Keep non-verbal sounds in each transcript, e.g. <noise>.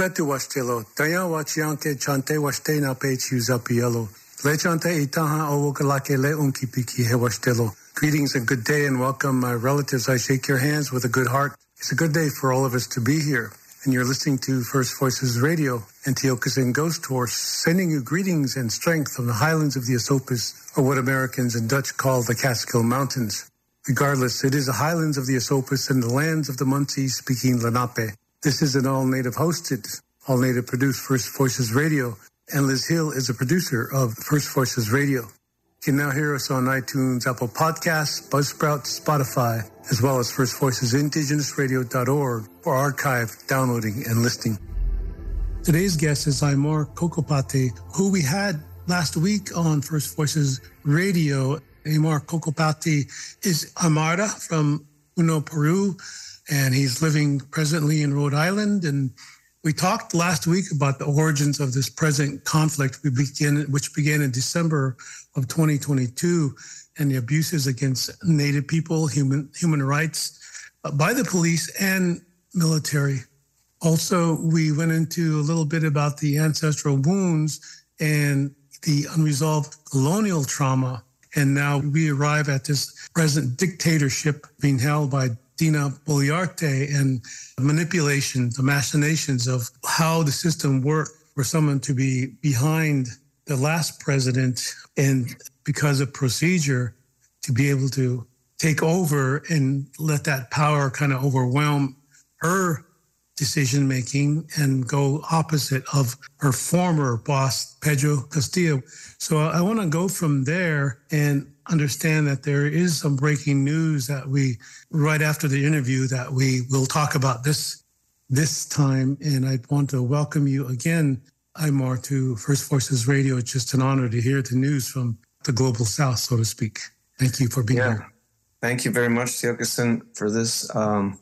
Betu washtelo, taya wachianke chante washte na pe chuzapielo. Le chante itaha owokalake le unkipiki he. Greetings and good day and welcome, my relatives. I shake your hands with a good heart. It's a good day for all of us to be here. And you're listening to First Voices Radio, Tiokasin Ghost Horse, sending you greetings and strength from the highlands of the Esopus, or what Americans and Dutch call the Catskill Mountains. Regardless, it is the highlands of the Esopus and the lands of the Munsee speaking Lenape. This is an all native hosted, all native produced First Voices Radio, and Liz Hill is a producer of First Voices Radio. You can now hear us on iTunes, Apple Podcasts, Buzzsprout, Spotify, as well as First Voices Indigenousradio.org for archive, downloading, and listening. Today's guest is Aymar Ccopacatty, who we had last week on First Voices Radio. Aymar Ccopacatty is Aymara from Puno, Peru and he's living presently in Rhode Island. And we talked last week about the origins of this present conflict, we begin, which began in December of 2022, and the abuses against Native people, human human rights uh, by the police and military. Also, we went into a little bit about the ancestral wounds and the unresolved colonial trauma. And now we arrive at this present dictatorship being held by Dina Boluarte and manipulation, the machinations of how the system worked for someone to be behind the last president and because of procedure to be able to take over and let that power kind of overwhelm her decision making and go opposite of her former boss, Pedro Castillo. So I want to go from there and understand that there is some breaking news that we right after the interview that we will talk about this this time and i want to welcome you again Aymar to First Voices Radio. It's just an honor to hear the news from the global south, so to speak. Thank you for being yeah. here. Thank you very much, Tiokasin, for this. Um,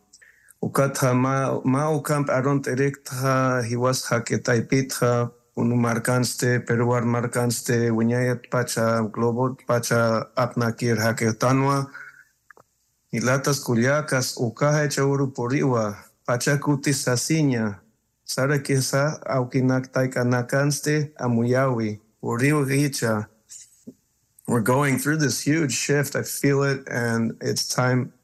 ukata ma ma ukamp aron terekta he marcanste, peruar marcanste, wiñayat pacha, globot pacha, ilatas culiacas, ukaha pacha sara amuyawi. We're going through this huge shift. I feel it, and it's time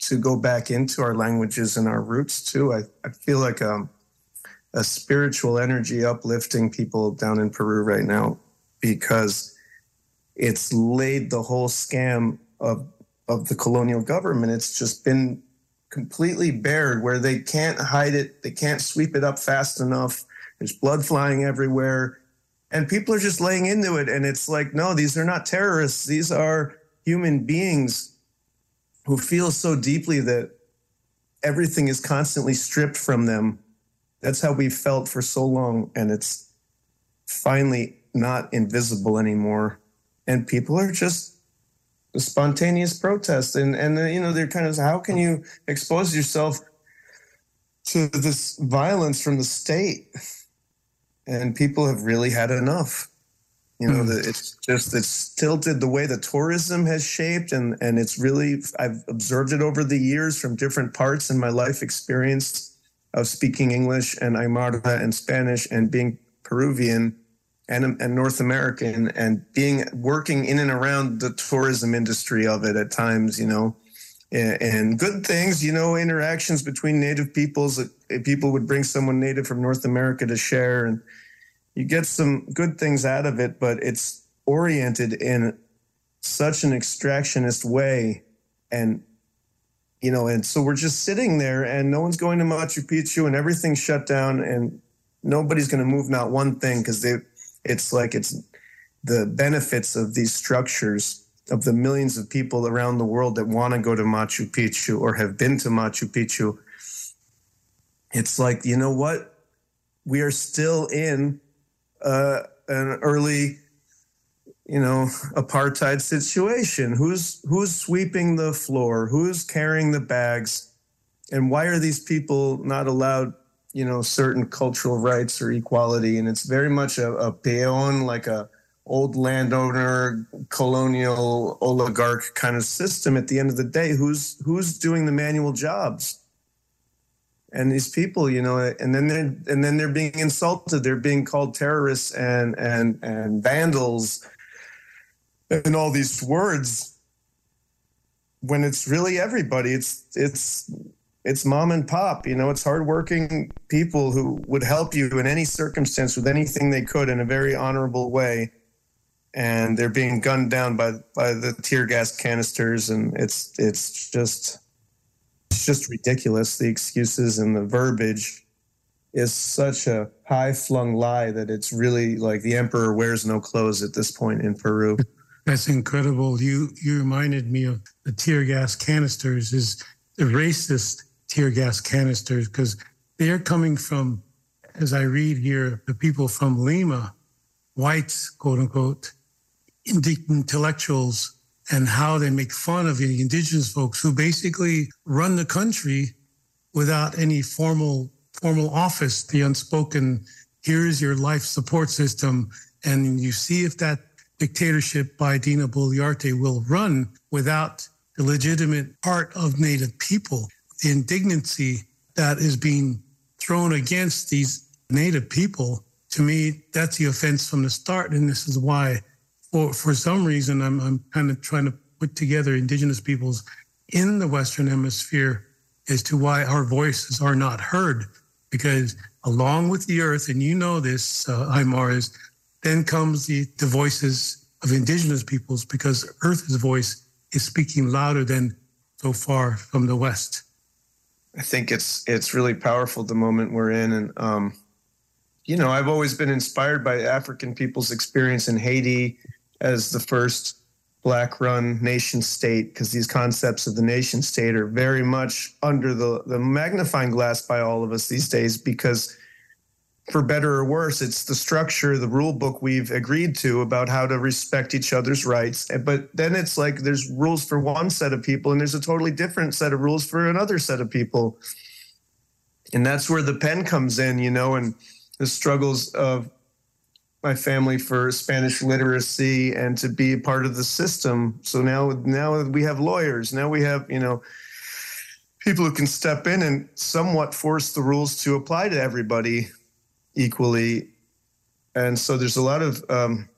to go back into our languages and our roots too. I, I feel like um, a spiritual energy uplifting people down in Peru right now because it's laid the whole scam of of the colonial government. It's just been completely bared where they can't hide it, they can't sweep it up fast enough. There's blood flying everywhere. And people are just laying into it. And it's like, no, these are not terrorists. These are human beings who feel so deeply that everything is constantly stripped from them that's how we felt for so long and it's finally not invisible anymore and people are just spontaneous protest and and uh, you know they're kind of how can you expose yourself to this violence from the state. And people have really had enough. You know, mm. it's just it's tilted the way the tourism has shaped, and and it's really I've observed it over the years from different parts in my life experience of speaking English and Aymara and Spanish and being Peruvian and, and North American and being working in and around the tourism industry of it at times, you know, and, and good things, you know, interactions between native peoples. People would bring someone native from North America to share, and you get some good things out of it, but it's oriented in such an extractionist way. And, you know, and so we're just sitting there and no one's going to Machu Picchu and everything's shut down and nobody's going to move not one thing because they it's like it's the benefits of these structures of the millions of people around the world that want to go to Machu Picchu or have been to Machu Picchu. It's like, you know what? We are still in uh, an early, you know, apartheid situation. Who's who's sweeping the floor? Who's carrying the bags? And why are these people not allowed you know certain cultural rights or equality and it's very much a, a peon like a old landowner colonial oligarch kind of system at the end of the day who's who's doing the manual jobs and these people you know and then they're and then they're being insulted they're being called terrorists and and and vandals and all these words when it's really everybody it's it's it's mom and pop. You know, it's hardworking people who would help you in any circumstance with anything they could in a very honorable way. And they're being gunned down by by the tear gas canisters, and it's it's just it's just ridiculous. The excuses and the verbiage is such a high flung lie that it's really like the emperor wears no clothes at this point in Peru. That's incredible. You you reminded me of the tear gas canisters. Is the racist tear gas canisters because they're coming from, as I read here, the people from Lima, whites, quote unquote, intellectuals, and how they make fun of the indigenous folks who basically run the country without any formal formal office. The unspoken, here is your life support system, and you see if that dictatorship by Dina Boluarte will run without the legitimate part of Native people the indignancy that is being thrown against these native people, to me, that's the offense from the start. And this is why, for, for some reason, I'm, I'm kind of trying to put together indigenous peoples in the Western Hemisphere as to why our voices are not heard. Because along with the earth, and you know this, uh, Aymar, is then comes the, the voices of indigenous peoples because Earth's voice is speaking louder than so far from the West. I think it's it's really powerful the moment we're in, and um, you know, I've always been inspired by African people's experience in Haiti as the first black-run nation state, because these concepts of the nation state are very much under the the magnifying glass by all of us these days, because for better or worse, it's the structure, the rule book we've agreed to about how to respect each other's rights. But then it's like there's rules for one set of people and there's a totally different set of rules for another set of people. And that's where the pen comes in, you know, and the struggles of my family for Spanish literacy and to be a part of the system. So now now we have lawyers. Now we have, you know, people who can step in and somewhat force the rules to apply to everybody equally. And so there's a lot of um,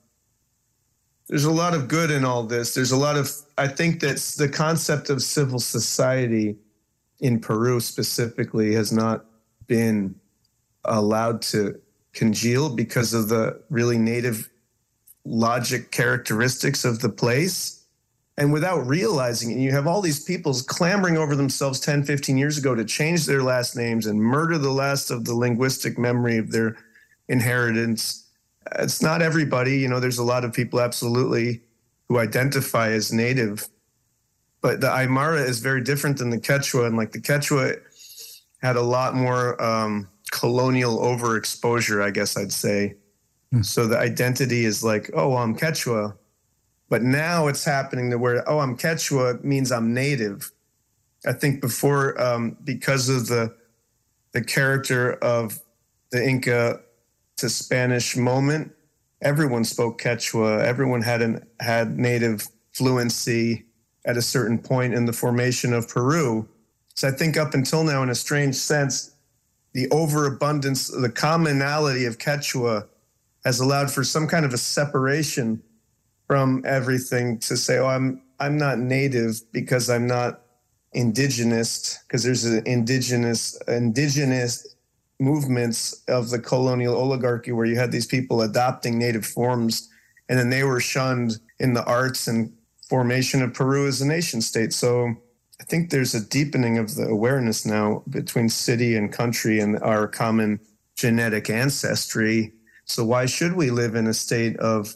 there's a lot of good in all this. There's a lot of I think that the concept of civil society in Peru specifically has not been allowed to congeal because of the really native logic characteristics of the place and without realizing it you have all these peoples clamoring over themselves 10 15 years ago to change their last names and murder the last of the linguistic memory of their inheritance. It's not everybody. You know there's a lot of people absolutely who identify as native. But the aymara is very different than the quechua and like the quechua had a lot more um, colonial overexposure i guess i'd say. Hmm. so the identity is like oh well, i'm quechua but now it's happening to where, oh, I'm Quechua means I'm native. I think before, um, because of the the character of the Inca to Spanish moment, everyone spoke Quechua. Everyone had an had native fluency at a certain point in the formation of Peru. So I think up until now, in a strange sense, the overabundance, the commonality of Quechua has allowed for some kind of a separation from everything to say, oh, I'm I'm not native because I'm not indigenous, because there's an indigenous indigenous movements of the colonial oligarchy where you had these people adopting native forms and then they were shunned in the arts and formation of Peru as a nation state. So I think there's a deepening of the awareness now between city and country and our common genetic ancestry. So why should we live in a state of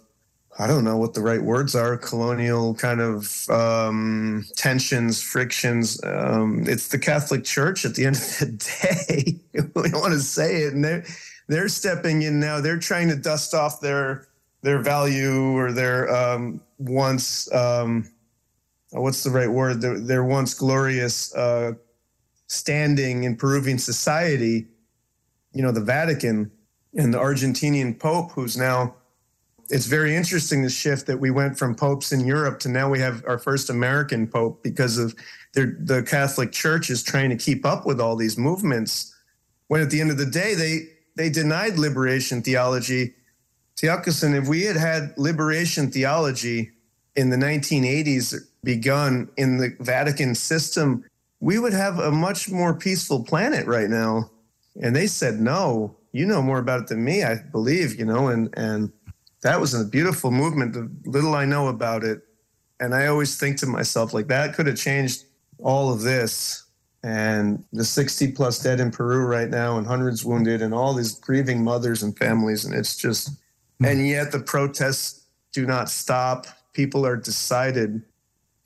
I don't know what the right words are colonial kind of um, tensions, frictions. Um, it's the Catholic Church at the end of the day. <laughs> we don't want to say it. And they're, they're stepping in now. They're trying to dust off their their value or their um, once, um, what's the right word? Their, their once glorious uh, standing in Peruvian society. You know, the Vatican and the Argentinian Pope, who's now it's very interesting the shift that we went from popes in Europe to now we have our first American pope because of the Catholic Church is trying to keep up with all these movements. When at the end of the day, they they denied liberation theology. Tiokasin, if we had had liberation theology in the 1980s begun in the Vatican system, we would have a much more peaceful planet right now. And they said no. You know more about it than me, I believe. You know, and and that was a beautiful movement. The little I know about it, and I always think to myself like that could have changed all of this. And the 60 plus dead in Peru right now, and hundreds wounded, and all these grieving mothers and families, and it's just, mm-hmm. and yet the protests do not stop. People are decided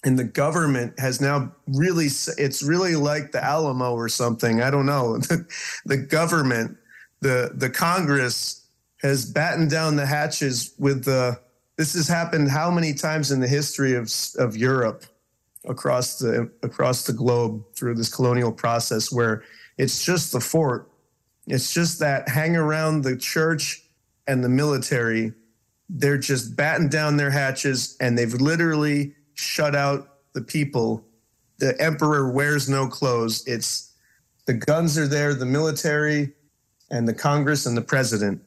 and the government has now really it's really like the alamo or something i don't know <laughs> the government the the congress has battened down the hatches with the. This has happened how many times in the history of of Europe, across the across the globe through this colonial process, where it's just the fort, it's just that hang around the church and the military. They're just batting down their hatches, and they've literally shut out the people. The emperor wears no clothes. It's the guns are there, the military, and the Congress and the president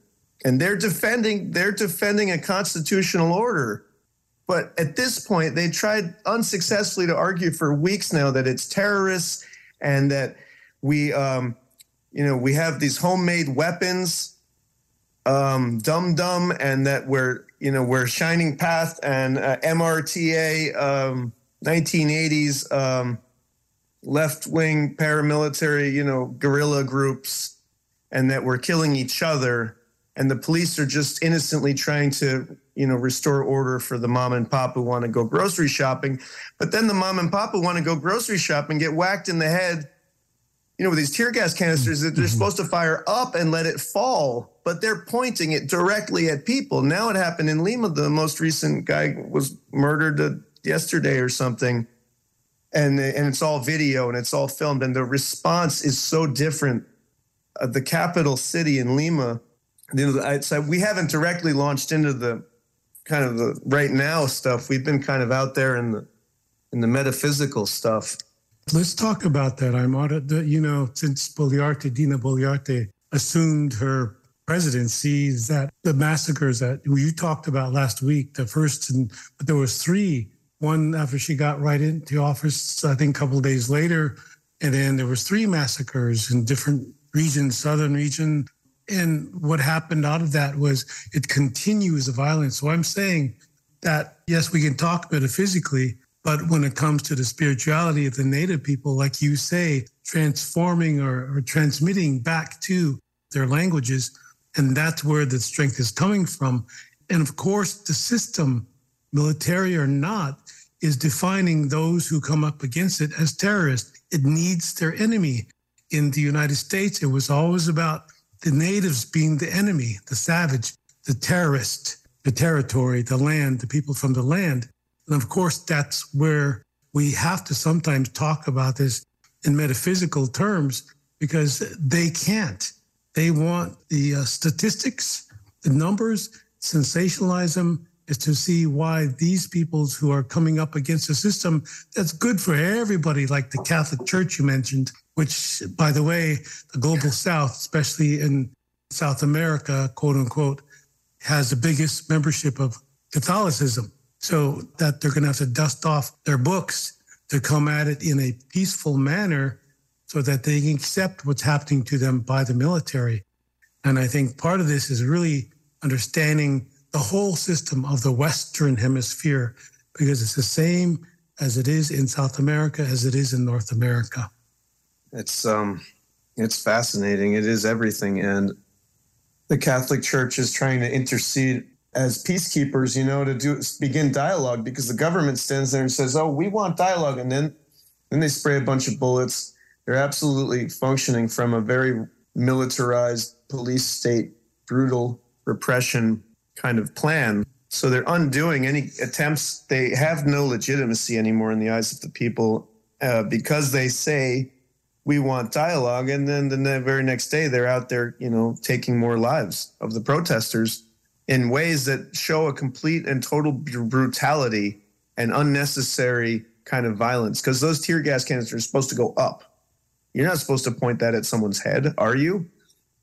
and they're defending they're defending a constitutional order. But at this point they tried unsuccessfully to argue for weeks now that it's terrorists and that we um, you know we have these homemade weapons um, dumb dumb and that we're you know we're shining path and uh, mrta um, 1980s um, left-wing paramilitary you know guerrilla groups and that we're killing each other and the police are just innocently trying to you know restore order for the mom and pop who want to go grocery shopping. But then the mom and pop who want to go grocery shopping get whacked in the head you know with these tear gas canisters that they're mm-hmm. supposed to fire up and let it fall but they're pointing it directly at people. Now it happened in lima the most recent guy was murdered uh, yesterday or something and and it's all video and it's all filmed and the response is so different. Uh, the capital city in lima you know, so we haven't directly launched into the kind of the right now stuff. We've been kind of out there in the in the metaphysical stuff. Let's talk about that. I'm on. You know, since Boluarte, Dina Boluarte, assumed her presidency, that the massacres that you talked about last week, the first, and, but there was three. One after she got right into office, I think a couple days later, and then there was three massacres in different regions, southern region, and what happened out of that was it continues the violence. So I'm saying that, yes, we can talk metaphysically, but when it comes to the spirituality of the native people, like you say, transforming or, or transmitting back to their languages, and that's where the strength is coming from. And of course, the system, military or not, is defining those who come up against it as terrorists. It needs their enemy. In the United States, it was always about the natives being the enemy, the savage, the terrorist, the territory, the land, the people from the land. And of course, that's where we have to sometimes talk about this in metaphysical terms because they can't. They want the uh, statistics, the numbers, sensationalize them, is to see why these peoples who are coming up against a system that's good for everybody, like the Catholic Church you mentioned, which, by the way, the global South, especially in South America, quote unquote, has the biggest membership of Catholicism. So that they're going to have to dust off their books to come at it in a peaceful manner so that they can accept what's happening to them by the military. And I think part of this is really understanding the whole system of the Western Hemisphere because it's the same as it is in South America as it is in North America. It's um, it's fascinating. It is everything, and the Catholic Church is trying to intercede as peacekeepers, you know, to do begin dialogue because the government stands there and says, "Oh, we want dialogue," and then then they spray a bunch of bullets. They're absolutely functioning from a very militarized police state, brutal repression kind of plan. So they're undoing any attempts. They have no legitimacy anymore in the eyes of the people uh, because they say we want dialogue, and then the very next day they're out there, you know, taking more lives of the protesters in ways that show a complete and total brutality and unnecessary kind of violence. Because those tear gas canisters are supposed to go up. You're not supposed to point that at someone's head, are you?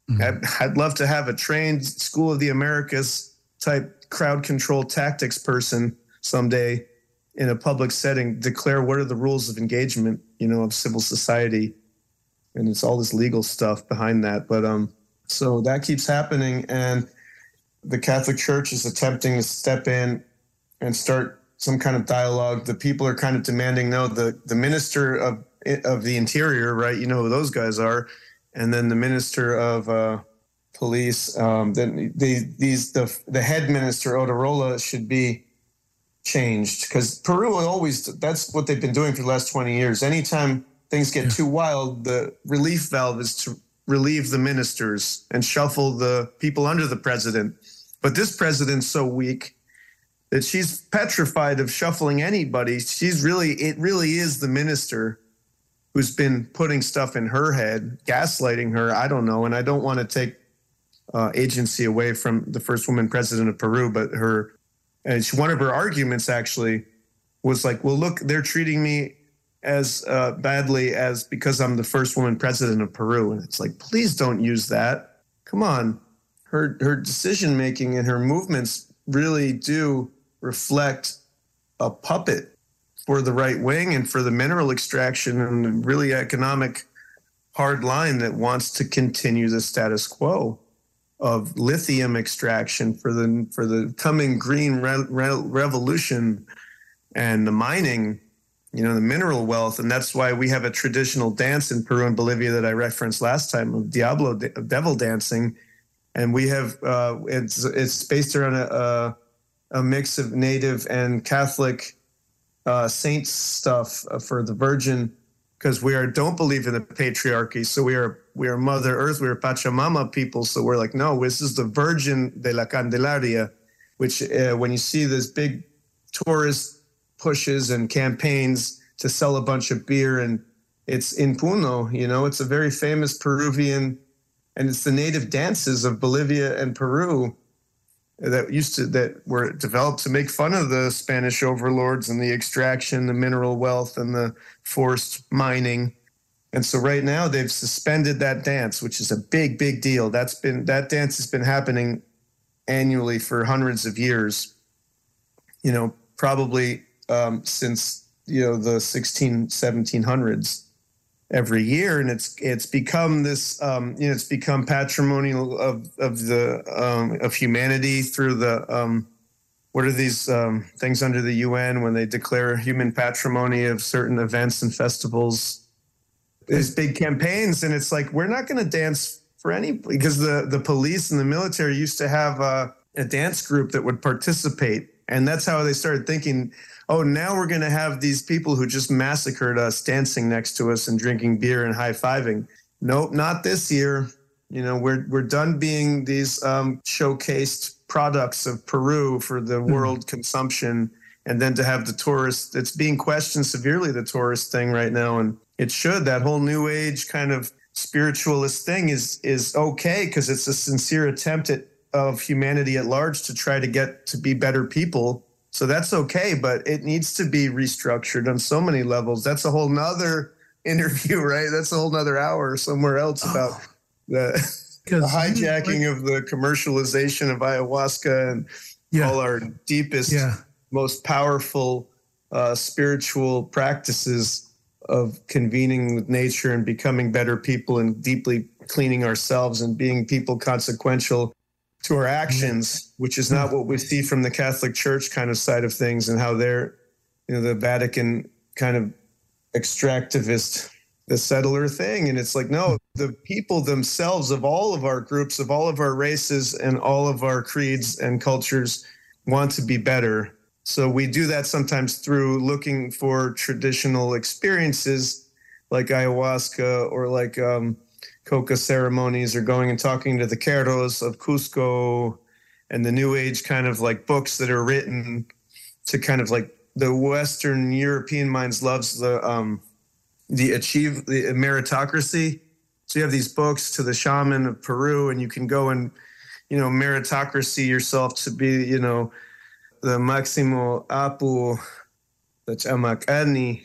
Mm-hmm. I'd, I'd love to have a trained School of the Americas type crowd control tactics person someday in a public setting declare what are the rules of engagement you know of civil society and it's all this legal stuff behind that but um so that keeps happening and the catholic church is attempting to step in and start some kind of dialogue the people are kind of demanding no the the minister of of the interior right you know who those guys are and then the minister of uh police. Um, then the, these the the head minister Otarola should be changed because Peru always that's what they've been doing for the last twenty years. Anytime things get too wild, the relief valve is to relieve the ministers and shuffle the people under the president. But this president's so weak that she's petrified of shuffling anybody. She's really it really is the minister who's been putting stuff in her head, gaslighting her. I don't know, and I don't want to take uh, agency away from the first woman president of Peru, but her and she, one of her arguments actually was like, "Well, look, they're treating me as uh, badly as because I'm the first woman president of Peru," and it's like, please don't use that. Come on, her her decision making and her movements really do reflect a puppet for the right wing and for the mineral extraction and really economic hard line that wants to continue the status quo of lithium extraction for the for the coming green re- re- revolution and the mining you know the mineral wealth and that's why we have a traditional dance in peru and bolivia that i referenced last time of diablo of devil dancing and we have uh, it's it's based around a, a, mix of native and catholic uh, saints stuff for the virgin because we are don't believe in the patriarchy. So we are we are Mother Earth, we are Pachamama people. So we're like, no, this is the Virgin de la Candelaria, which uh, when you see this big tourist pushes and campaigns to sell a bunch of beer and it's in Puno, you know, it's a very famous Peruvian, and it's the native dances of Bolivia and Peru that used to that were developed to make fun of the Spanish overlords and the extraction, the mineral wealth, and the forced mining. And so right now they've suspended that dance, which is a big, big deal. That's been that dance has been happening annually for hundreds of years. You know, probably um, since you know the 16, 1700s every year, and it's it's become this um, you know it's become patrimonial of of the um, of humanity through the um, what are these um, things under the UN when they declare human patrimony of certain events and festivals? These big campaigns, and it's like we're not going to dance for any because the the police and the military used to have a, a dance group that would participate, and that's how they started thinking oh, now we're going to have these people who just massacred us dancing next to us and drinking beer and high fiving. Nope, not this year. You know, we're we're done being these um, showcased products of Peru for the mm-hmm. world consumption, and then to have the tourist. It's being questioned severely the tourist thing right now, and it should that whole new age kind of spiritualist thing is is okay because it's a sincere attempt at, of humanity at large to try to get to be better people. So that's okay, but it needs to be restructured on so many levels. That's a whole nother <laughs> interview, right? That's a whole nother hour somewhere else oh. about the, <laughs> the hijacking of the commercialization of ayahuasca and yeah. all our deepest, yeah. most powerful uh, spiritual practices of convening with nature and becoming better people and deeply cleaning ourselves and being people consequential to our actions, which is not what we see from the Catholic Church kind of side of things and how they're, you know, the Vatican kind of extractivist, the settler thing. And it's like, no, the people themselves of all of our groups, of all of our races and all of our creeds and cultures want to be better so we do that sometimes through looking for traditional experiences like ayahuasca or like um, coca ceremonies or going and talking to the Q'eros of Cusco and the New Age kind of like books that are written to kind of like the Western European minds loves the um, the achieve the meritocracy. So you have these books to the shaman of Peru, and you can go and you know meritocracy yourself to be you know the Maximo Apu, the Chamakani,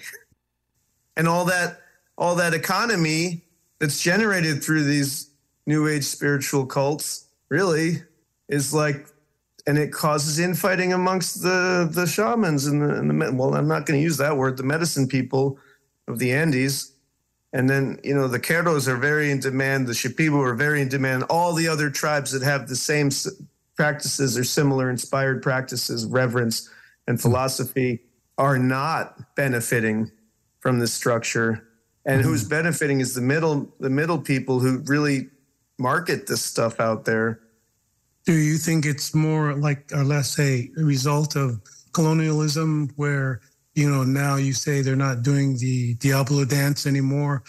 and all that all that economy that's generated through these new age spiritual cults really. Is like and it causes infighting amongst the the shamans and the, and the well i'm not going to use that word the medicine people of the andes. And then you know the Q'eros are very in demand the shipibo are very in demand. All the other tribes that have the same practices or similar inspired practices, reverence and philosophy are not benefiting from this structure. And mm-hmm. who's benefiting is the middle the middle people who really market this stuff out there. Do you think it's more like, or let's say, a result of colonialism where, you know, now you say they're not doing the Diablo dance anymore?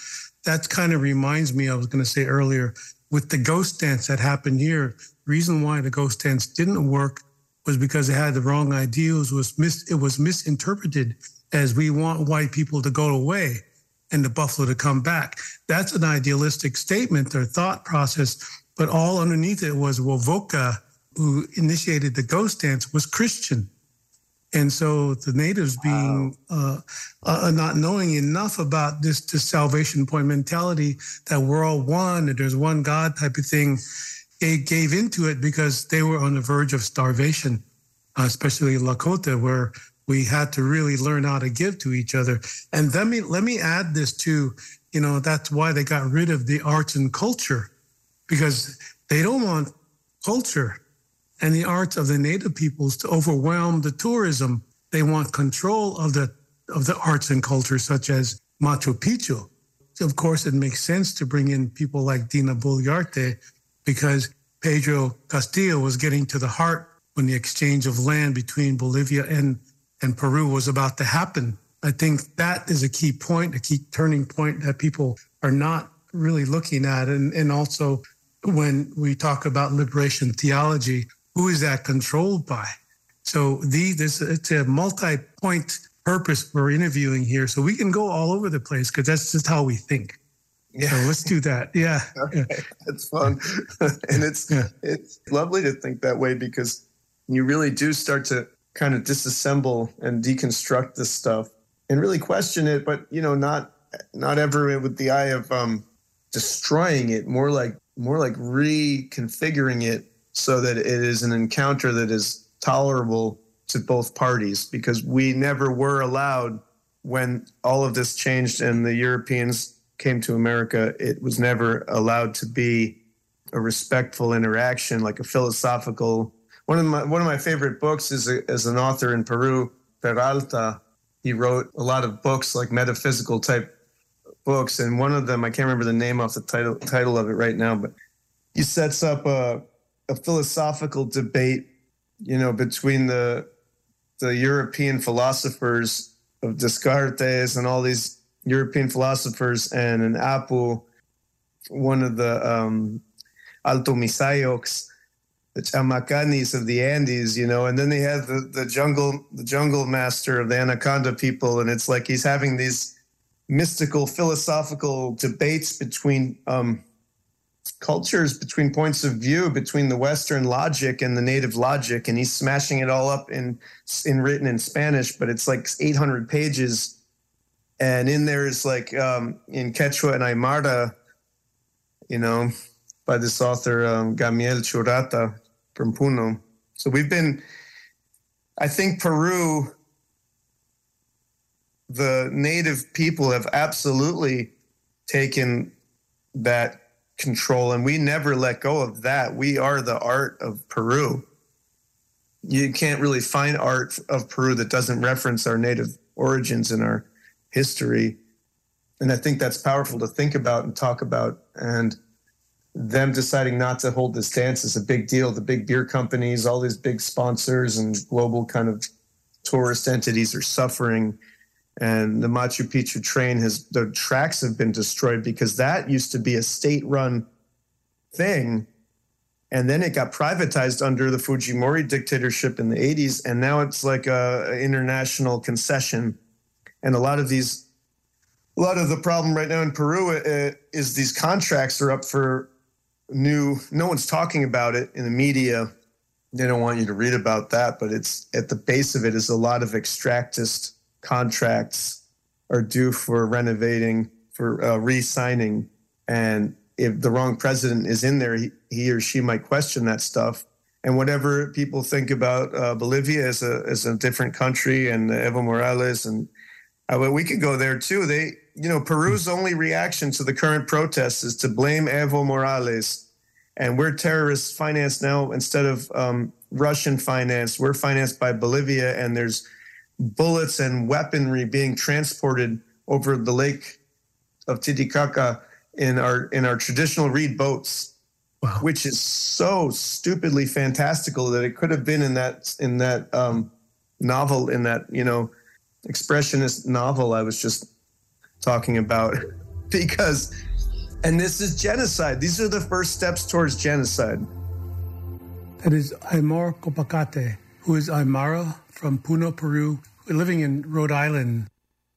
That kind of reminds me, I was going to say earlier, with the ghost dance that happened here, reason why the ghost dance didn't work was because it had the wrong ideals. Was mis- it was misinterpreted as we want white people to go away and the buffalo to come back. That's an idealistic statement or thought process, but all underneath it was Wovoka, who initiated the ghost dance, was Christian. And so the natives being wow. uh, uh, not knowing enough about this, this salvation point mentality that we're all one and there's one God type of thing, they gave into it because they were on the verge of starvation, uh, especially Lakota, where we had to really learn how to give to each other. And let me let me add this too. You know, that's why they got rid of the arts and culture, because they don't want culture and the arts of the native peoples to overwhelm the tourism. They want control of the of the arts and culture, such as Machu Picchu. Of course, it makes sense to bring in people like Dina Boluarte because Pedro Castillo was getting to the heart when the exchange of land between Bolivia and, and Peru was about to happen. I think that is a key point, a key turning point that people are not really looking at. And, and also, when we talk about liberation theology, who is that controlled by? So the, this it's a multi-point purpose we're interviewing here. So we can go all over the place because that's just how we think. Yeah, so let's do that. Yeah, <laughs> okay. yeah. that's fun, <laughs> and it's yeah. it's lovely to think that way because you really do start to kind of disassemble and deconstruct this stuff and really question it, but you know, not not ever with the eye of um, destroying it, more like more like reconfiguring it so that it is an encounter that is tolerable to both parties because we never were allowed when all of this changed and the Europeans came to America, it was never allowed to be a respectful interaction, like a philosophical. One of my one of my favorite books is a, as an author in Peru, Peralta. He wrote a lot of books, like metaphysical type books, and one of them I can't remember the name off the title title of it right now, but he sets up a a philosophical debate, you know, between the the European philosophers of Descartes and all these European philosophers and an Apu, one of the um, Alto Misayocs, the Chamacanis of the Andes, you know, and then they have the, the jungle the jungle master of the Anaconda people, and it's like he's having these mystical, philosophical debates between um, cultures, between points of view, between the Western logic and the native logic, and he's smashing it all up in in written in Spanish, but it's like 800 pages, and in there is like um, in Quechua and Aymara, you know, by this author um, Gamaliel Churata from Puno. So we've been, I think Peru, the native people have absolutely taken that control and we never let go of that. We are the art of Peru. You can't really find art of Peru that doesn't reference our native origins and our history. And I think that's powerful to think about and talk about. And them deciding not to hold this dance is a big deal. The big beer companies, all these big sponsors and global kind of tourist entities are suffering. And the Machu Picchu train has, the tracks have been destroyed because that used to be a state run thing. And then it got privatized under the Fujimori dictatorship in the 80s. And now it's like a, international concession. And a lot of these, a lot of the problem right now in Peru uh, is these contracts are up for new no one's talking about it in the media. They don't want you to read about that but it's at the base of it is a lot of extractist contracts are due for renovating for uh, re-signing. And if the wrong president is in there he, he or she might question that stuff. And whatever people think about uh, bolivia as a, as a different country and evo morales and uh, we could go there too they you know, Peru's only reaction to the current protests is to blame Evo Morales. And we're terrorists financed now instead of um, Russian financed. We're financed by Bolivia, and there's bullets and weaponry being transported over the lake of Titicaca in our in our traditional reed boats, wow. which is so stupidly fantastical that it could have been in that in that um, novel in that you know expressionist novel I was just talking about <laughs> because and this is genocide. These are the first steps towards genocide. That is aymar Ccopacatty who is aymara from puno peru living in rhode island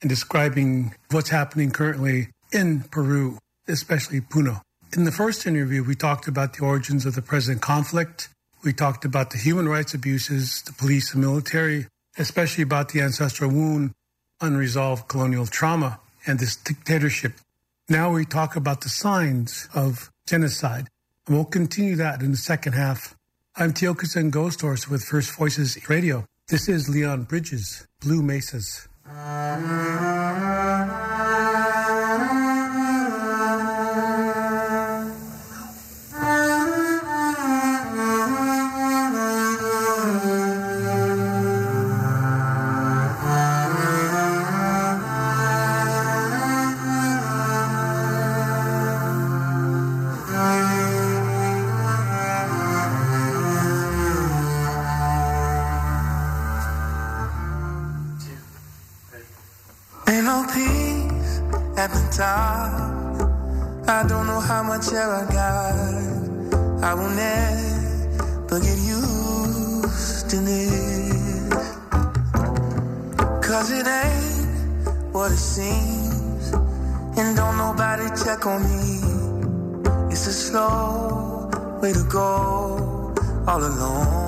and describing what's happening currently in peru especially puno. In the first interview we talked about the origins of the present conflict. We talked about the human rights abuses the police and military especially about the ancestral wound unresolved colonial trauma and this dictatorship. Now we talk about the signs of genocide, and we'll continue that in the second half. I'm Tiokasin Ghost Horse with First Voices Radio. This is Leon Bridges, Blue Mesas. I don't know how much air I got. I will never get used to it. Cause it ain't what it seems. And don't nobody check on me. It's a slow way to go all alone.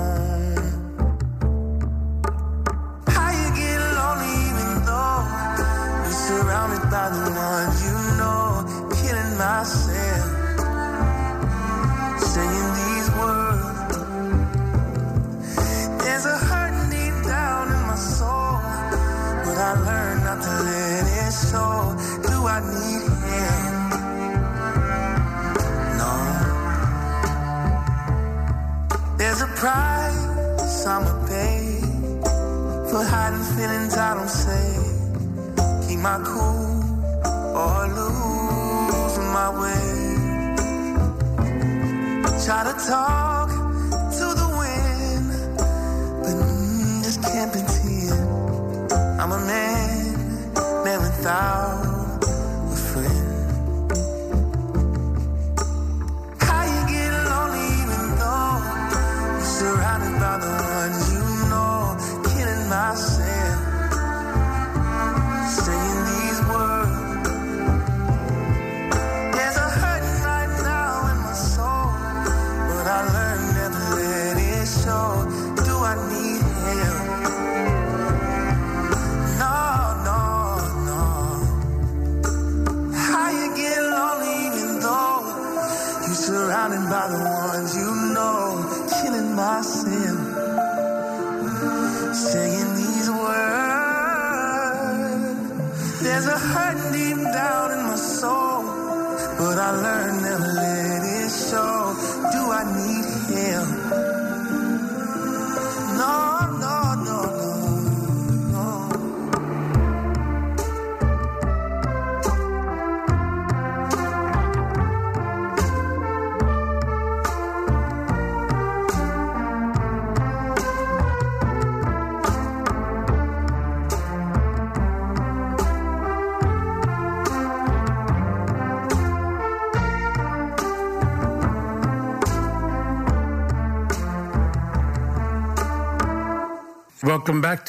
Surrounded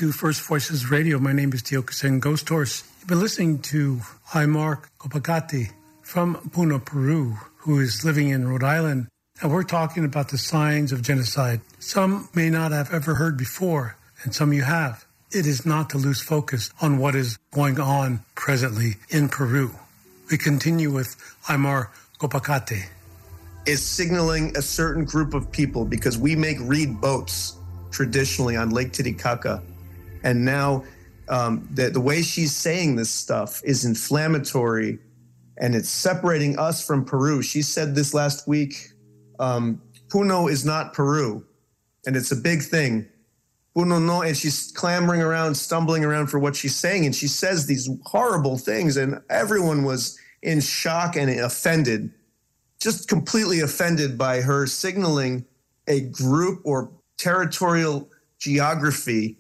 to First Voices Radio. My name is Tiokasin Ghost Horse. You've been listening to Aymar Ccopacatty from Puno, Peru, who is living in Rhode Island. And we're talking about the signs of genocide. Some may not have ever heard before, and some you have. It is not to lose focus on what is going on presently in Peru. We continue with Aymar Ccopacatty. is signaling a certain group of people because we make reed boats traditionally on Lake Titicaca. And now um, the, the way she's saying this stuff is inflammatory and it's separating us from Peru. She said this last week um, Puno is not Peru. And it's a big thing. Puno no, and she's clamoring around, stumbling around for what she's saying. And she says these horrible things, and everyone was in shock and offended just completely offended by her signaling a group or territorial geography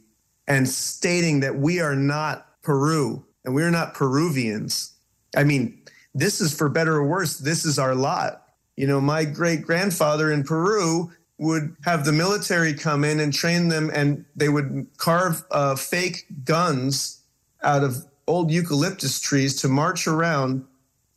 and stating that we are not Peru and we're not Peruvians. I mean, this is for better or worse, this is our lot. You know, my great grandfather in Peru would have the military come in and train them, and they would carve uh, fake guns out of old eucalyptus trees to march around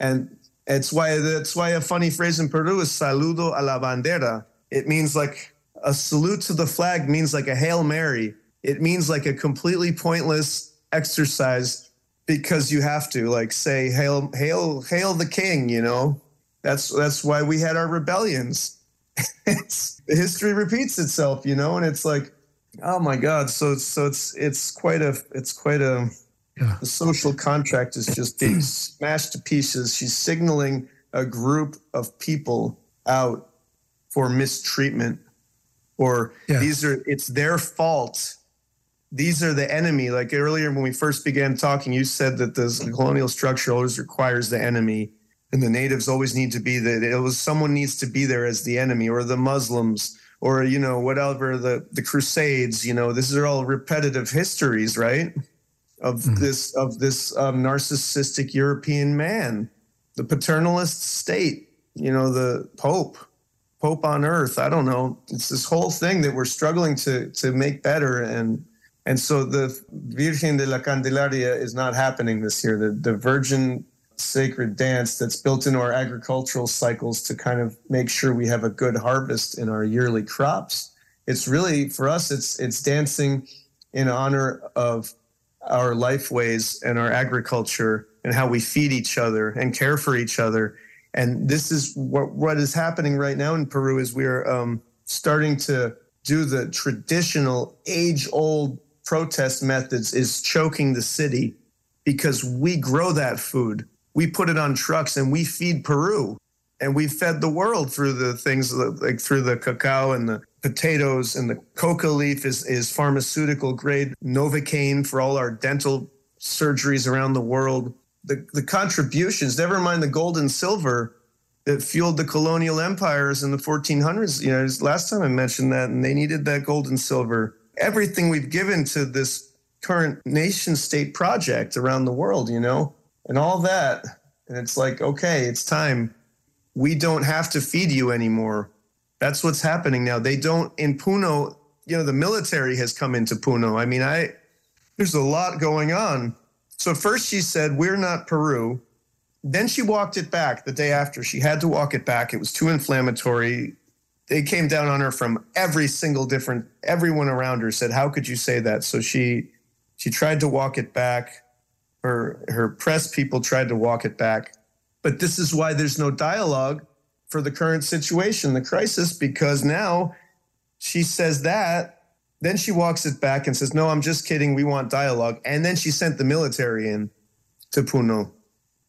and it's why that's why a funny phrase in Peru is saludo a la bandera. It means like a salute to the flag means like a hail mary. It means like a completely pointless exercise because you have to like say hail hail hail the king, you know. That's that's why we had our rebellions. <laughs> it's, history repeats itself, you know, and it's like oh my god, so so it's it's quite a it's quite a Yeah. the social contract is just being <clears throat> smashed to pieces. She's signaling a group of people out for mistreatment, or Yeah. these are it's their fault. These are the enemy. Like earlier when we first began talking, you said that the colonial structure always requires the enemy, and the natives always need to be that it was someone needs to be there as the enemy, or the Muslims, or you know whatever the the Crusades. You know, these are all repetitive histories, right? of this of this um, narcissistic European man, the paternalist state. You know, the Pope, Pope on Earth. I don't know. It's this whole thing that we're struggling to to make better, and and so the Virgen de la Candelaria is not happening this year. The the Virgin sacred dance that's built into our agricultural cycles to kind of make sure we have a good harvest in our yearly crops. It's really for us. It's it's dancing in honor of our life ways and our agriculture and how we feed each other and care for each other. And this is what what is happening right now in Peru is we're um, starting to do the traditional age old protest methods is choking the city because we grow that food. We put it on trucks and we feed Peru. And we fed the world through the things like through the cacao and the potatoes and the coca leaf is, is pharmaceutical grade novocaine for all our dental surgeries around the world. The, the contributions never mind the gold and silver that fueled the colonial empires in the 1400s you know last time i mentioned that and they needed that gold and silver everything we've given to this current nation state project around the world you know and all that and it's like okay it's time we don't have to feed you anymore. That's what's happening now. They don't in Puno, you know, the military has come into Puno. I mean, I there's a lot going on. So first she said, We're not Peru. Then she walked it back the day after. She had to walk it back. It was too inflammatory. They came down on her from every single different everyone around her said, How could you say that? So she she tried to walk it back. Her her press people tried to walk it back but this is why there's no dialogue for the current situation, the crisis, because now she says that. Then she walks it back and says, No, I'm just kidding. We want dialogue. And then she sent the military in to Puno.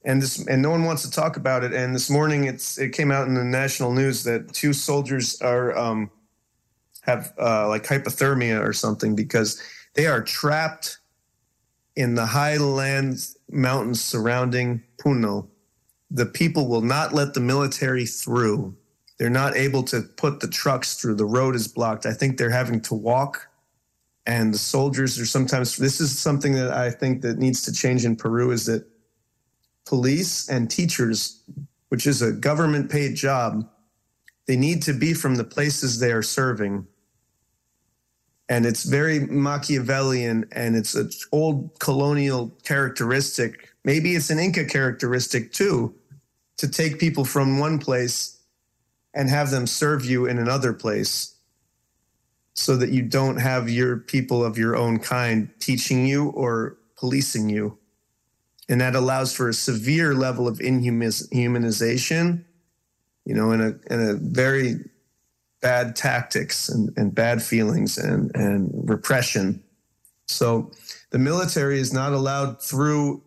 And this and no one wants to talk about it. And this morning it's it came out in the national news that two soldiers are um, have uh, like hypothermia or something because they are trapped in the highlands mountains surrounding Puno. The people will not let the military through. They're not able to put the trucks through. The road is blocked. I think they're having to walk. And the soldiers are sometimes this is something that I think that needs to change in Peru is that police and teachers, which is a government paid job, they need to be from the places they are serving and it's very Machiavellian and it's an old colonial characteristic. Maybe it's an Inca characteristic too, to take people from one place and have them serve you in another place so that you don't have your people of your own kind teaching you or policing you. And that allows for a severe level of inhumanization, you know, in a, in a very bad tactics and, and bad feelings and, and repression. So the military is not allowed through,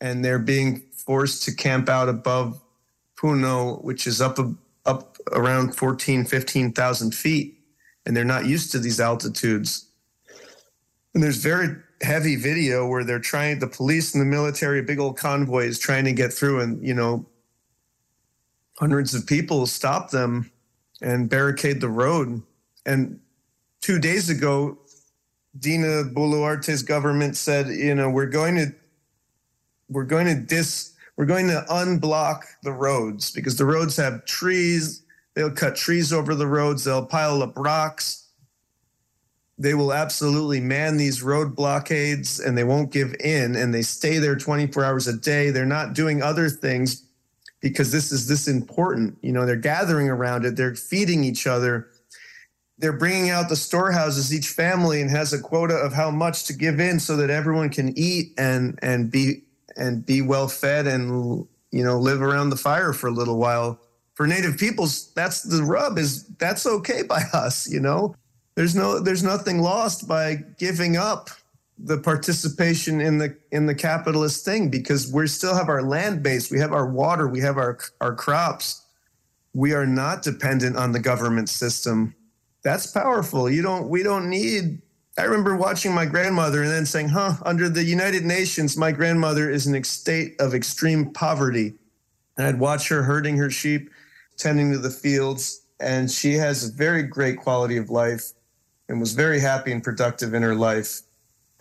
and they're being forced to camp out above Puno, which is up up around 14, 15,000 feet, and they're not used to these altitudes. And there's very heavy video where they're trying, the police and the military, big old convoys trying to get through, and you know, hundreds of people stop them and barricade the road. And two days ago, Dina Boluarte's government said, you know, we're going to we're going to dis we're going to unblock the roads because the roads have trees. They'll cut trees over the roads. They'll pile up rocks. They will absolutely man these road blockades and they won't give in and they stay there 24 hours a day. They're not doing other things because this is this important. You know, they're gathering around it, they're feeding each other. They're bringing out the storehouses each family and has a quota of how much to give in so that everyone can eat and and be and be well fed and you know live around the fire for a little while. For native peoples, that's the rub is that's okay by us, you know. There's no there's nothing lost by giving up the participation in the in the capitalist thing because we still have our land base, we have our water, we have our our crops. We are not dependent on the government system. That's powerful. You don't we don't need I remember watching my grandmother and then saying, "Huh, under the United Nations, my grandmother is in a state of extreme poverty." And I'd watch her herding her sheep, tending to the fields, and she has a very great quality of life and was very happy and productive in her life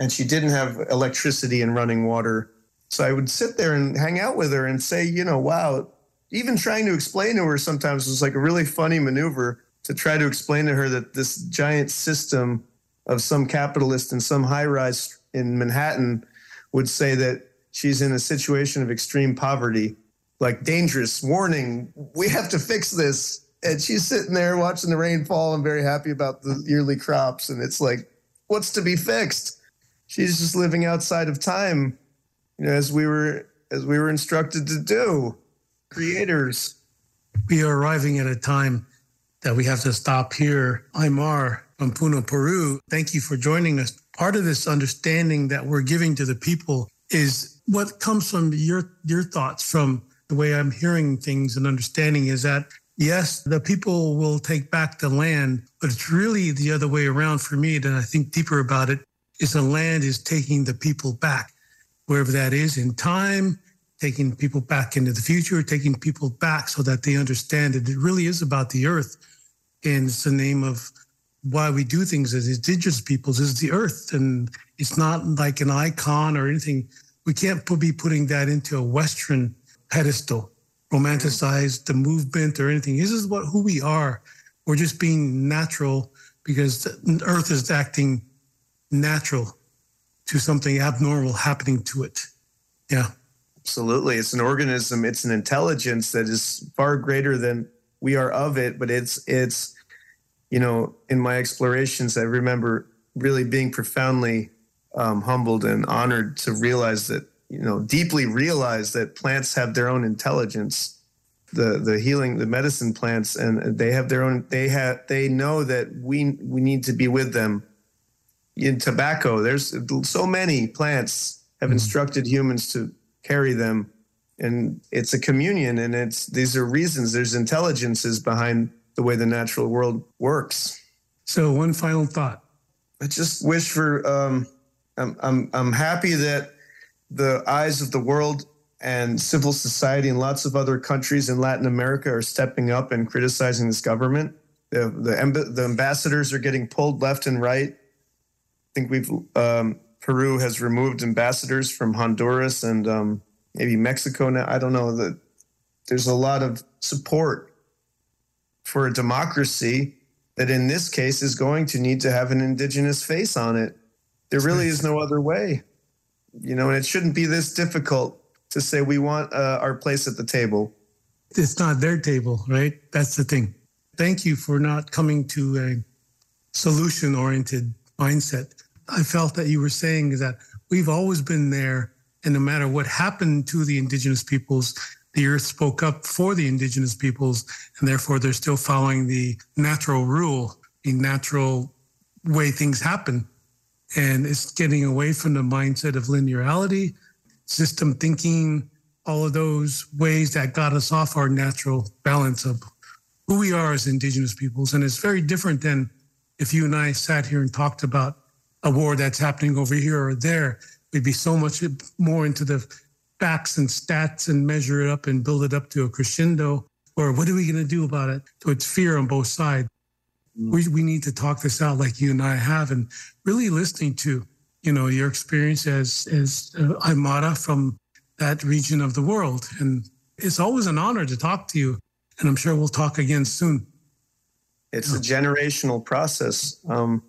and she didn't have electricity and running water. So I would sit there and hang out with her and say, you know, wow, even trying to explain to her sometimes was like a really funny maneuver to try to explain to her that this giant system of some capitalist in some high rise in Manhattan would say that she's in a situation of extreme poverty, like dangerous, warning, we have to fix this. And she's sitting there watching the rain fall and very happy about the yearly crops. And it's like, what's to be fixed? she's just living outside of time, you know, as we were as we were instructed to do. Creators. We are arriving at a time that we have to stop here. Aymar from Puno, Peru. Thank you for joining us. Part of this understanding that we're giving to the people is what comes from your your thoughts from the way I'm hearing things and understanding is that yes, the people will take back the land, but it's really the other way around for me. And I think deeper about it is the land is taking the people back, wherever that is in time, taking people back into the future, taking people back so that they understand that it really is about the earth. And it's the name of why we do things as indigenous peoples is the earth. And it's not like an icon or anything. We can't be putting that into a Western pedestal, romanticize the movement or anything. This is what who we are. We're just being natural because earth is acting natural to something abnormal happening to it. Yeah. Absolutely. It's an organism, it's an intelligence that is far greater than we are of it, but it's it's you know, in my explorations I remember really being profoundly um, humbled and honored to realize that, you know, deeply realize that plants have their own intelligence the the healing the medicine plants and they have their own they have they know that we we need to be with them. In tobacco there's so many plants have mm. instructed humans to carry them and it's a communion and it's these are reasons there's intelligences behind the way the natural world works. So one final thought. I just wish for um i'm i'm, I'm happy that the eyes of the world and civil society and lots of other countries in Latin America are stepping up and criticizing this government. The, the, the ambassadors are getting pulled left and right. I think we've um, Peru has removed ambassadors from Honduras and um, maybe Mexico now. I don't know that there's a lot of support for a democracy that in this case is going to need to have an indigenous face on it. There really is no other way, you know, and it shouldn't be this difficult to say we want uh, our place at the table. It's not their table, right? That's the thing. Thank you for not coming to a solution oriented mindset. I felt that you were saying that we've always been there, and no matter what happened to the indigenous peoples, the earth spoke up for the indigenous peoples, and therefore they're still following the natural rule, the natural way things happen. And it's getting away from the mindset of linearity system thinking, all of those ways that got us off our natural balance of who we are as indigenous peoples. And it's very different than if you and I sat here and talked about a war that's happening over here or there. We'd be so much more into the facts and stats and measure it up and build it up to a crescendo. Or what are we going to do about it? So it's fear on both sides. We, we need to talk this out like you and I have and really listening to you know your experience as as uh, Aymara from that region of the world, and it's always an honor to talk to you. And I'm sure we'll talk again soon. It's a generational process. Um,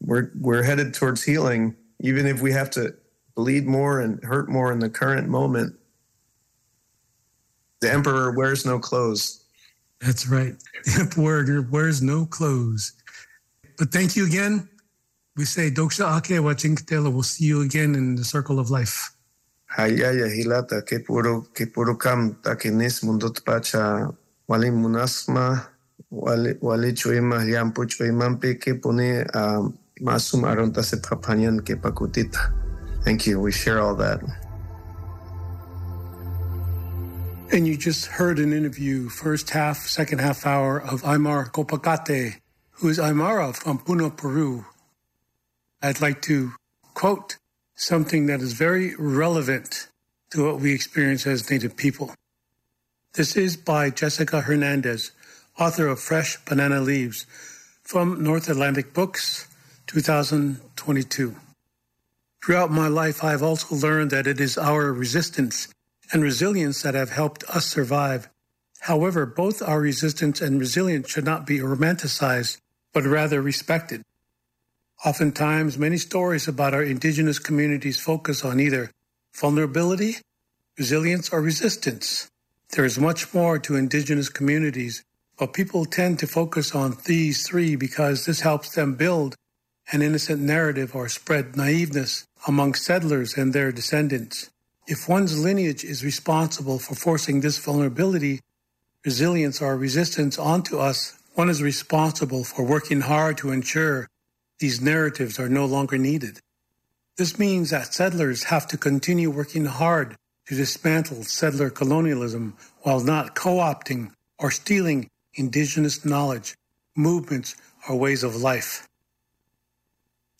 we're we're headed towards healing, even if we have to bleed more and hurt more in the current moment. The emperor wears no clothes. That's right. The emperor wears no clothes. But thank you again we say doksha ake wa chinkitela. We'll see you again in the circle of life. Hayaya hilata ke puro ke puro kam takinis mundot pacha wali munasma wali wali chuima yampu chuimampi ke pone ah, masum aronta se papanyan ke pakutita. Thank you. We share all that. And you just heard an interview, first half, second half hour of Aymar Ccopacatty, who is Aymara from Puno, Peru, I'd like to quote something that is very relevant to what we experience as Native people. This is by Jessica Hernandez, author of Fresh Banana Leaves from North Atlantic Books, 2022. Throughout my life, I have also learned that it is our resistance and resilience that have helped us survive. However, both our resistance and resilience should not be romanticized, but rather respected. Oftentimes, many stories about our indigenous communities focus on either vulnerability, resilience, or resistance. There is much more to indigenous communities, but people tend to focus on these three because this helps them build an innocent narrative or spread naiveness among settlers and their descendants. If one's lineage is responsible for forcing this vulnerability, resilience, or resistance onto us, one is responsible for working hard to ensure these narratives are no longer needed. This means that settlers have to continue working hard to dismantle settler colonialism while not co opting or stealing indigenous knowledge, movements, or ways of life.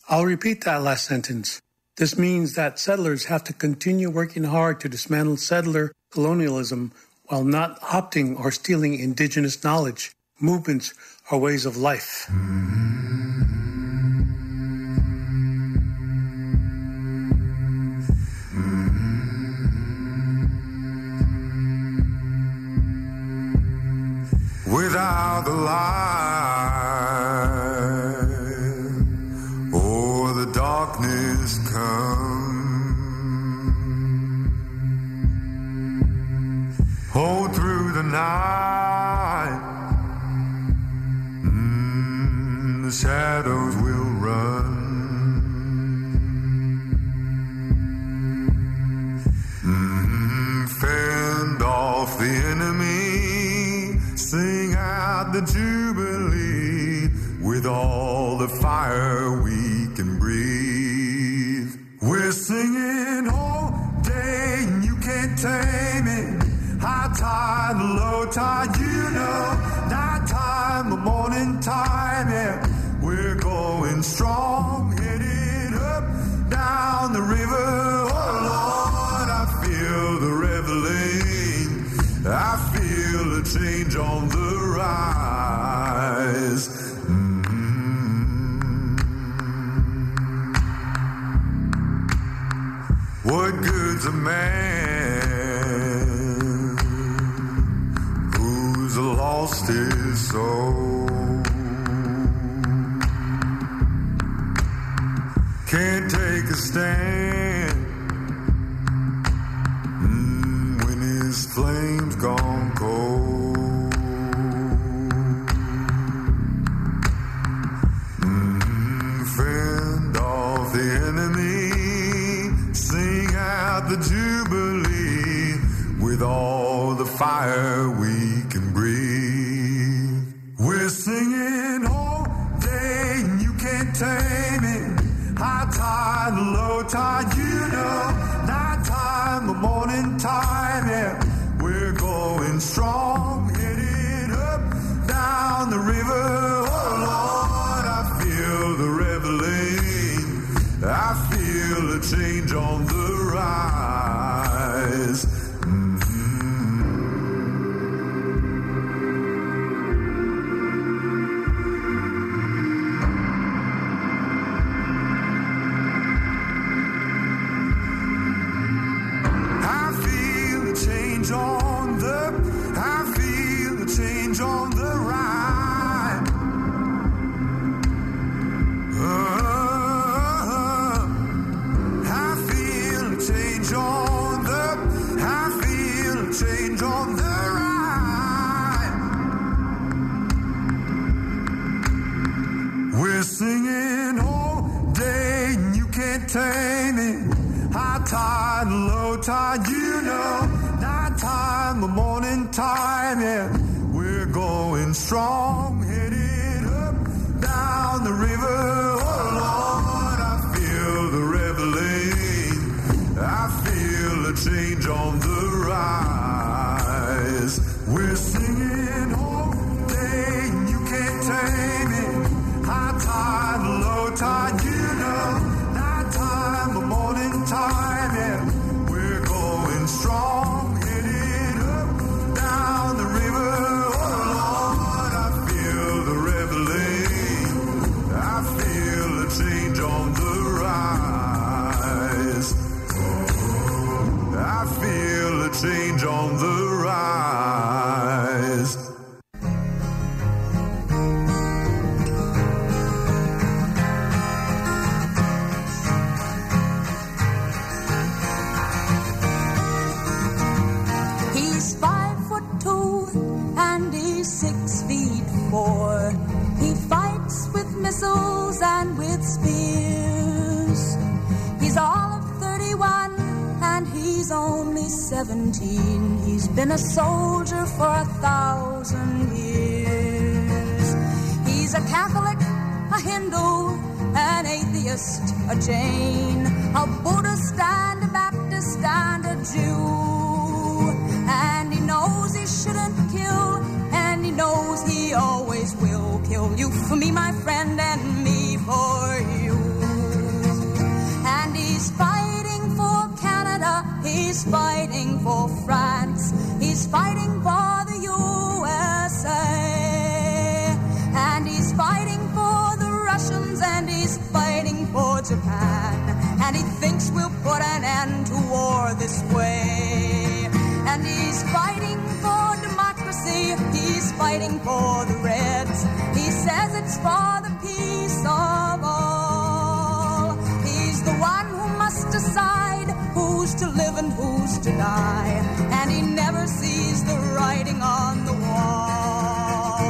I'll repeat that last sentence. This means that settlers have to continue working hard to dismantle settler colonialism while not opting or stealing indigenous knowledge, movements, or ways of life. Without the light taming. High tide, low tide, you know. Night time, the morning time. Yeah. change on the rise. soldier for a thousand years. He's a Catholic, a Hindu, an atheist, a Jain. for the peace of all. He's the one who must decide who's to live and who's to die, and he never sees the writing on the wall.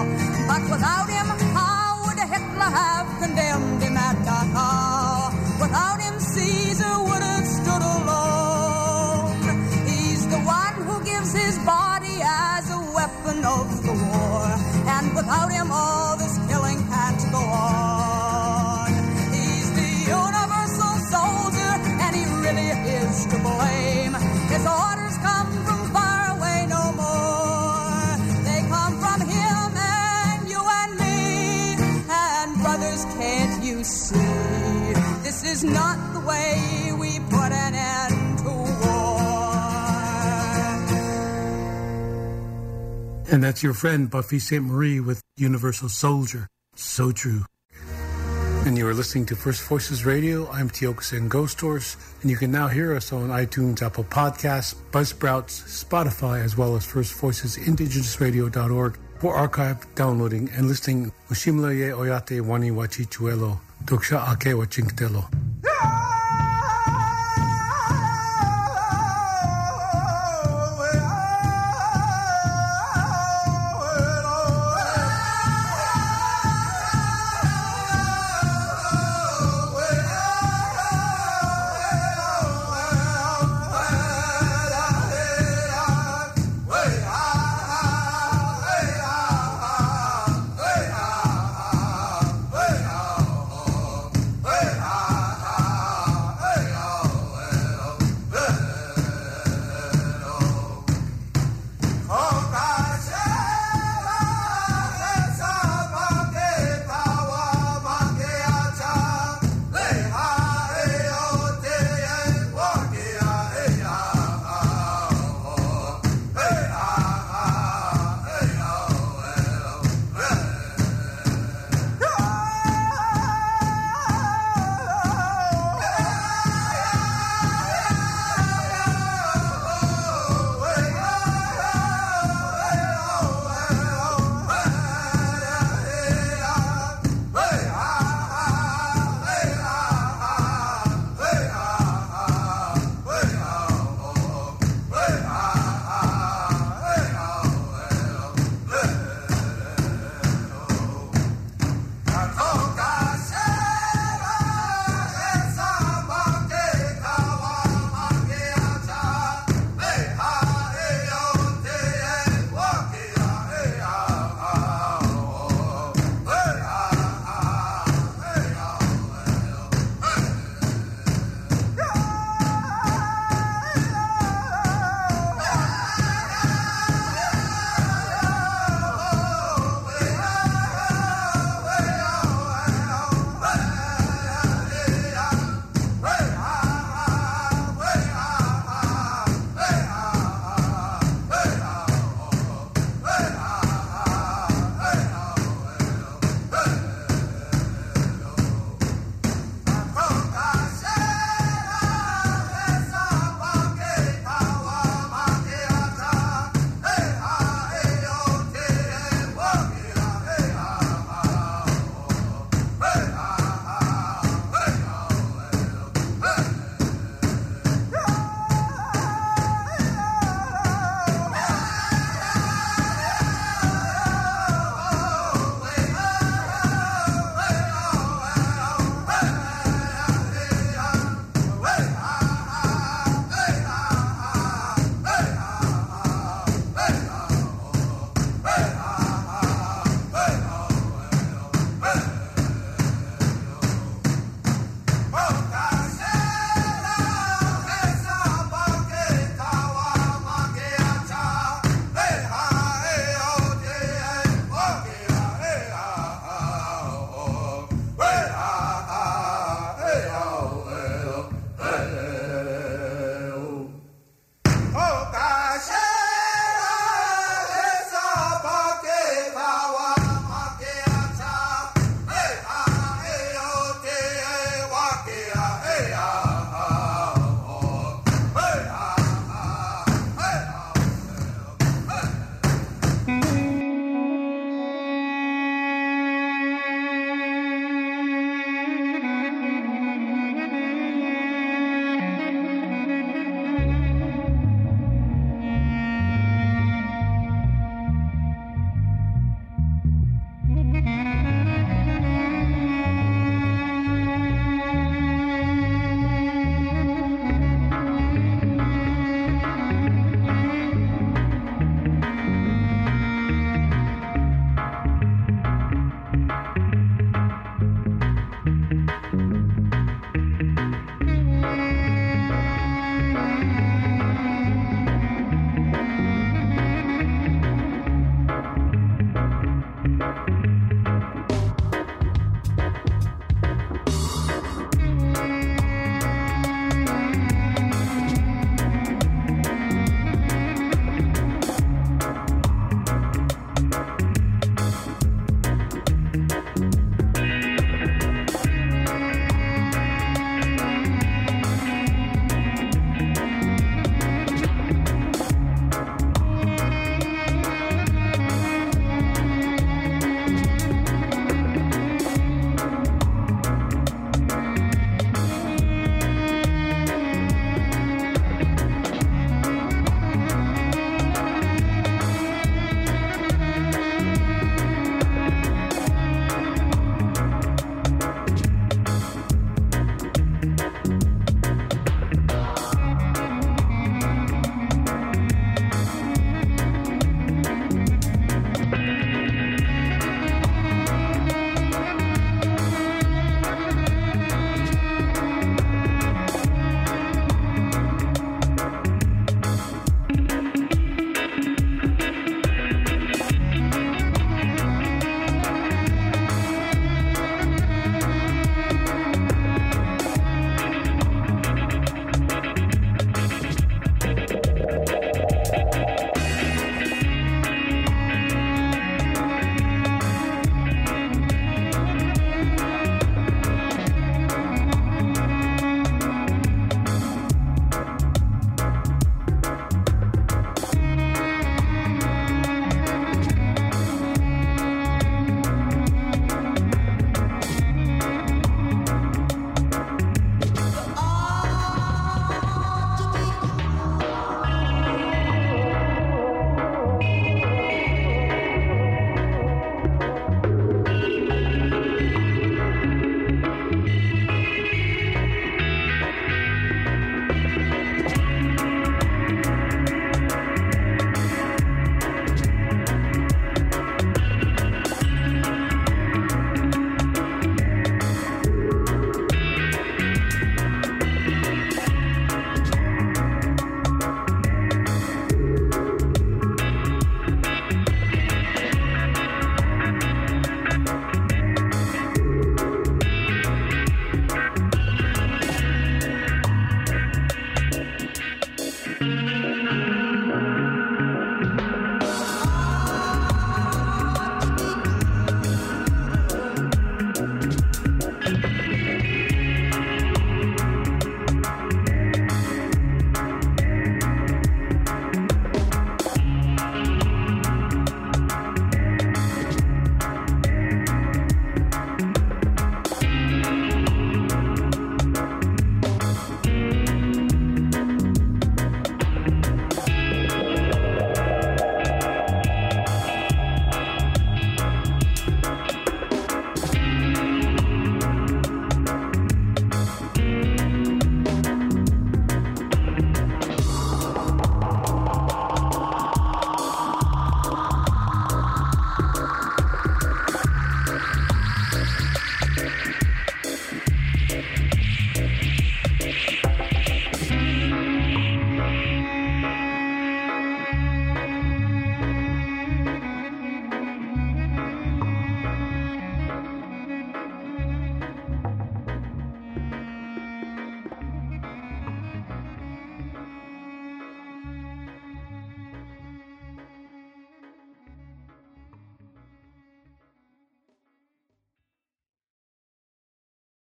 But without him, how would Hitler have condemned him at Dachau? Without him, Caesar would have stood alone. He's the one who gives his body as a weapon of the war, and without him, all And that's your friend Buffy Sainte-Marie with Universal Soldier. So true. And you are listening to First Voices Radio. I'm Tiokasin Ghost Horse, and you can now hear us on iTunes, Apple Podcasts, Buzzsprouts, Spotify, as well as First Voices Indigenous IndigenousRadio.org for archive, downloading, and listening. Mushimla ye oyate wani wachichuelo, doksha ake wachinkdelo.